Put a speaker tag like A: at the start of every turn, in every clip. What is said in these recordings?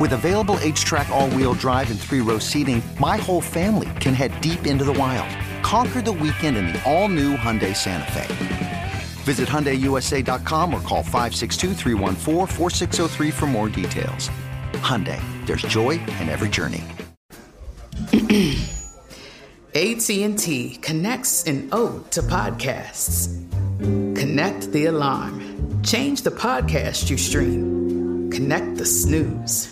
A: With available HTRAC, all wheel drive, and three row seating, my whole family can head deep into the wild. Conquer the weekend in the all new Hyundai Santa Fe. Visit HyundaiUSA.com or call 562 for more details. Hyundai, there's joy in every journey.
B: AT&T connects an ode to podcasts. Connect the alarm. Change the podcast you stream. Connect the snooze.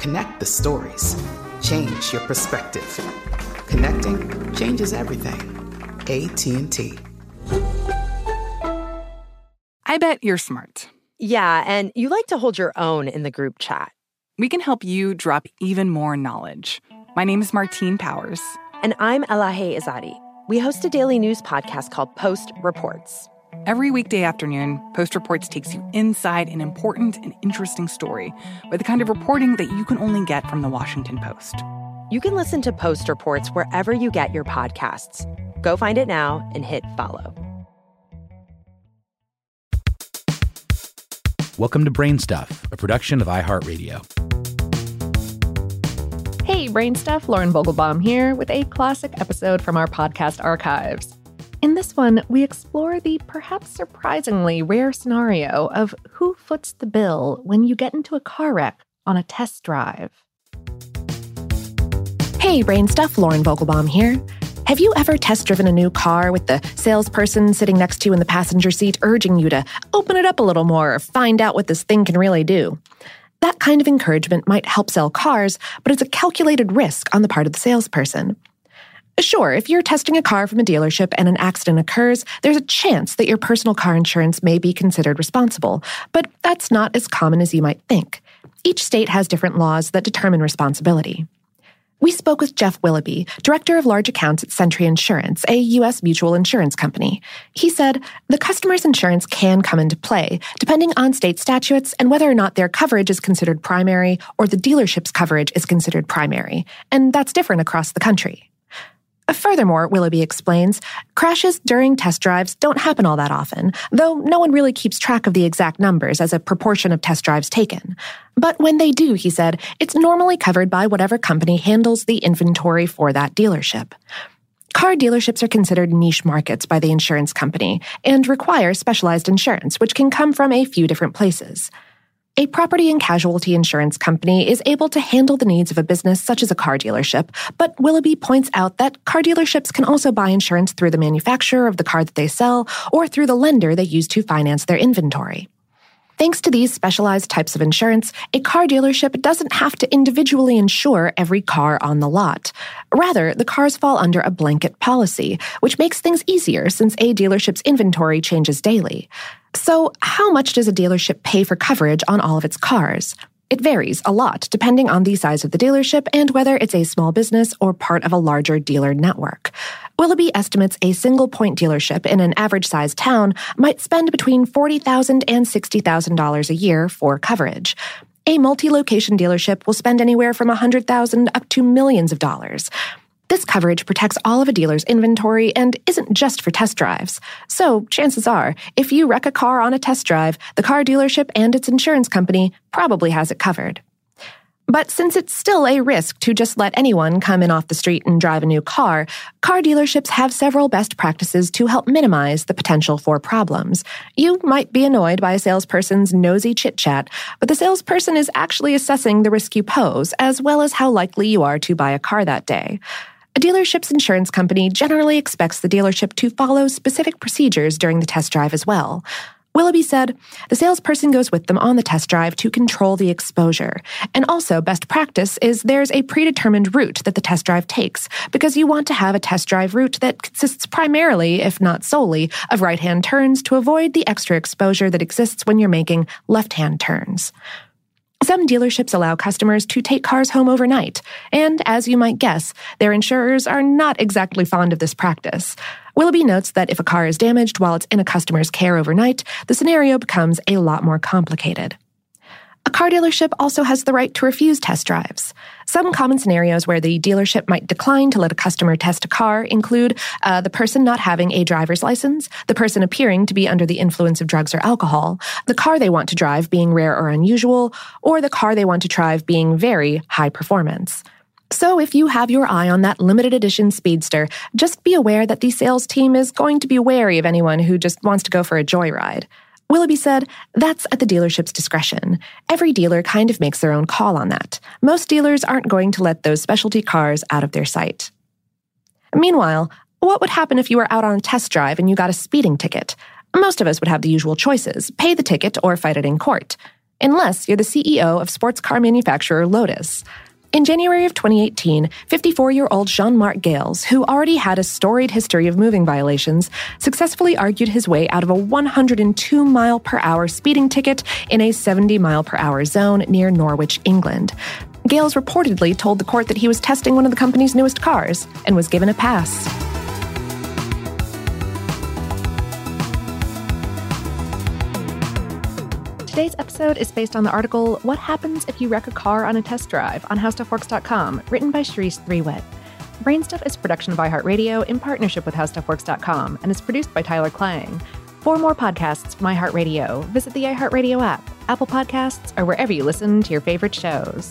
B: Connect the stories. Change your perspective. Connecting changes everything. AT&T.
C: I bet you're smart.
D: Yeah, and you like to hold your own in the group chat.
C: We can help you drop even more knowledge. My name is Martine Powers.
D: And I'm Elahe Izadi. We host a daily news podcast called Post Reports.
C: Every weekday afternoon, Post Reports takes you inside an important and interesting story with the kind of reporting that you can only get from the Washington Post.
D: You can listen to Post Reports wherever you get your podcasts. Go find it now and hit follow.
E: Welcome to Brain Stuff, a production of iHeartRadio.
F: Hey, Brain Stuff, Lauren Vogelbaum here with a classic episode from our podcast archives. In this one, we explore the perhaps surprisingly rare scenario of who foots the bill when you get into a car wreck on a test drive. Hey, Brain Stuff, Lauren Vogelbaum here. Have you ever test driven a new car with the salesperson sitting next to you in the passenger seat urging you to open it up a little more or find out what this thing can really do? That kind of encouragement might help sell cars, but it's a calculated risk on the part of the salesperson. Sure, if you're testing a car from a dealership and an accident occurs, there's a chance that your personal car insurance may be considered responsible, but that's not as common as you might think. Each state has different laws that determine responsibility. We spoke with Jeff Willoughby, Director of Large Accounts at Sentry Insurance, a U.S. mutual insurance company. He said the customer's insurance can come into play, depending on state statutes and whether or not their coverage is considered primary or the dealership's coverage is considered primary, and that's different across the country. Furthermore, Willoughby explains, crashes during test drives don't happen all that often, though no one really keeps track of the exact numbers as a proportion of test drives taken. But when they do, he said, it's normally covered by whatever company handles the inventory for that dealership. Car dealerships are considered niche markets by the insurance company and require specialized insurance, which can come from a few different places. A property and casualty insurance company is able to handle the needs of a business such as a car dealership, but Willoughby points out that car dealerships can also buy insurance through the manufacturer of the car that they sell or through the lender they use to finance their inventory. Thanks to these specialized types of insurance, a car dealership doesn't have to individually insure every car on the lot. Rather, the cars fall under a blanket policy, which makes things easier since a dealership's inventory changes daily. So, how much does a dealership pay for coverage on all of its cars? It varies a lot depending on the size of the dealership and whether it's a small business or part of a larger dealer network. Willoughby estimates a single point dealership in an average sized town might spend between $40,000 and $60,000 a year for coverage. A multi location dealership will spend anywhere from 100,000 up to millions of dollars. This coverage protects all of a dealer's inventory and isn't just for test drives. So, chances are, if you wreck a car on a test drive, the car dealership and its insurance company probably has it covered. But since it's still a risk to just let anyone come in off the street and drive a new car, car dealerships have several best practices to help minimize the potential for problems. You might be annoyed by a salesperson's nosy chit chat, but the salesperson is actually assessing the risk you pose, as well as how likely you are to buy a car that day. A dealership's insurance company generally expects the dealership to follow specific procedures during the test drive as well. Willoughby said, the salesperson goes with them on the test drive to control the exposure. And also, best practice is there's a predetermined route that the test drive takes, because you want to have a test drive route that consists primarily, if not solely, of right hand turns to avoid the extra exposure that exists when you're making left hand turns. Some dealerships allow customers to take cars home overnight, and as you might guess, their insurers are not exactly fond of this practice. Willoughby notes that if a car is damaged while it's in a customer's care overnight, the scenario becomes a lot more complicated. A car dealership also has the right to refuse test drives. Some common scenarios where the dealership might decline to let a customer test a car include uh, the person not having a driver's license, the person appearing to be under the influence of drugs or alcohol, the car they want to drive being rare or unusual, or the car they want to drive being very high performance. So if you have your eye on that limited edition speedster, just be aware that the sales team is going to be wary of anyone who just wants to go for a joyride. Willoughby said, That's at the dealership's discretion. Every dealer kind of makes their own call on that. Most dealers aren't going to let those specialty cars out of their sight. Meanwhile, what would happen if you were out on a test drive and you got a speeding ticket? Most of us would have the usual choices pay the ticket or fight it in court. Unless you're the CEO of sports car manufacturer Lotus. In January of 2018, 54 year old Jean Marc Gales, who already had a storied history of moving violations, successfully argued his way out of a 102 mile per hour speeding ticket in a 70 mile per hour zone near Norwich, England. Gales reportedly told the court that he was testing one of the company's newest cars and was given a pass. Today's episode is based on the article What Happens If You Wreck a Car on a Test Drive on HowStuffWorks.com, written by Cherise Threewitt. Brainstuff is production of iHeartRadio in partnership with HowStuffWorks.com and is produced by Tyler Klang. For more podcasts from iHeartRadio, visit the iHeartRadio app, Apple Podcasts, or wherever you listen to your favorite shows.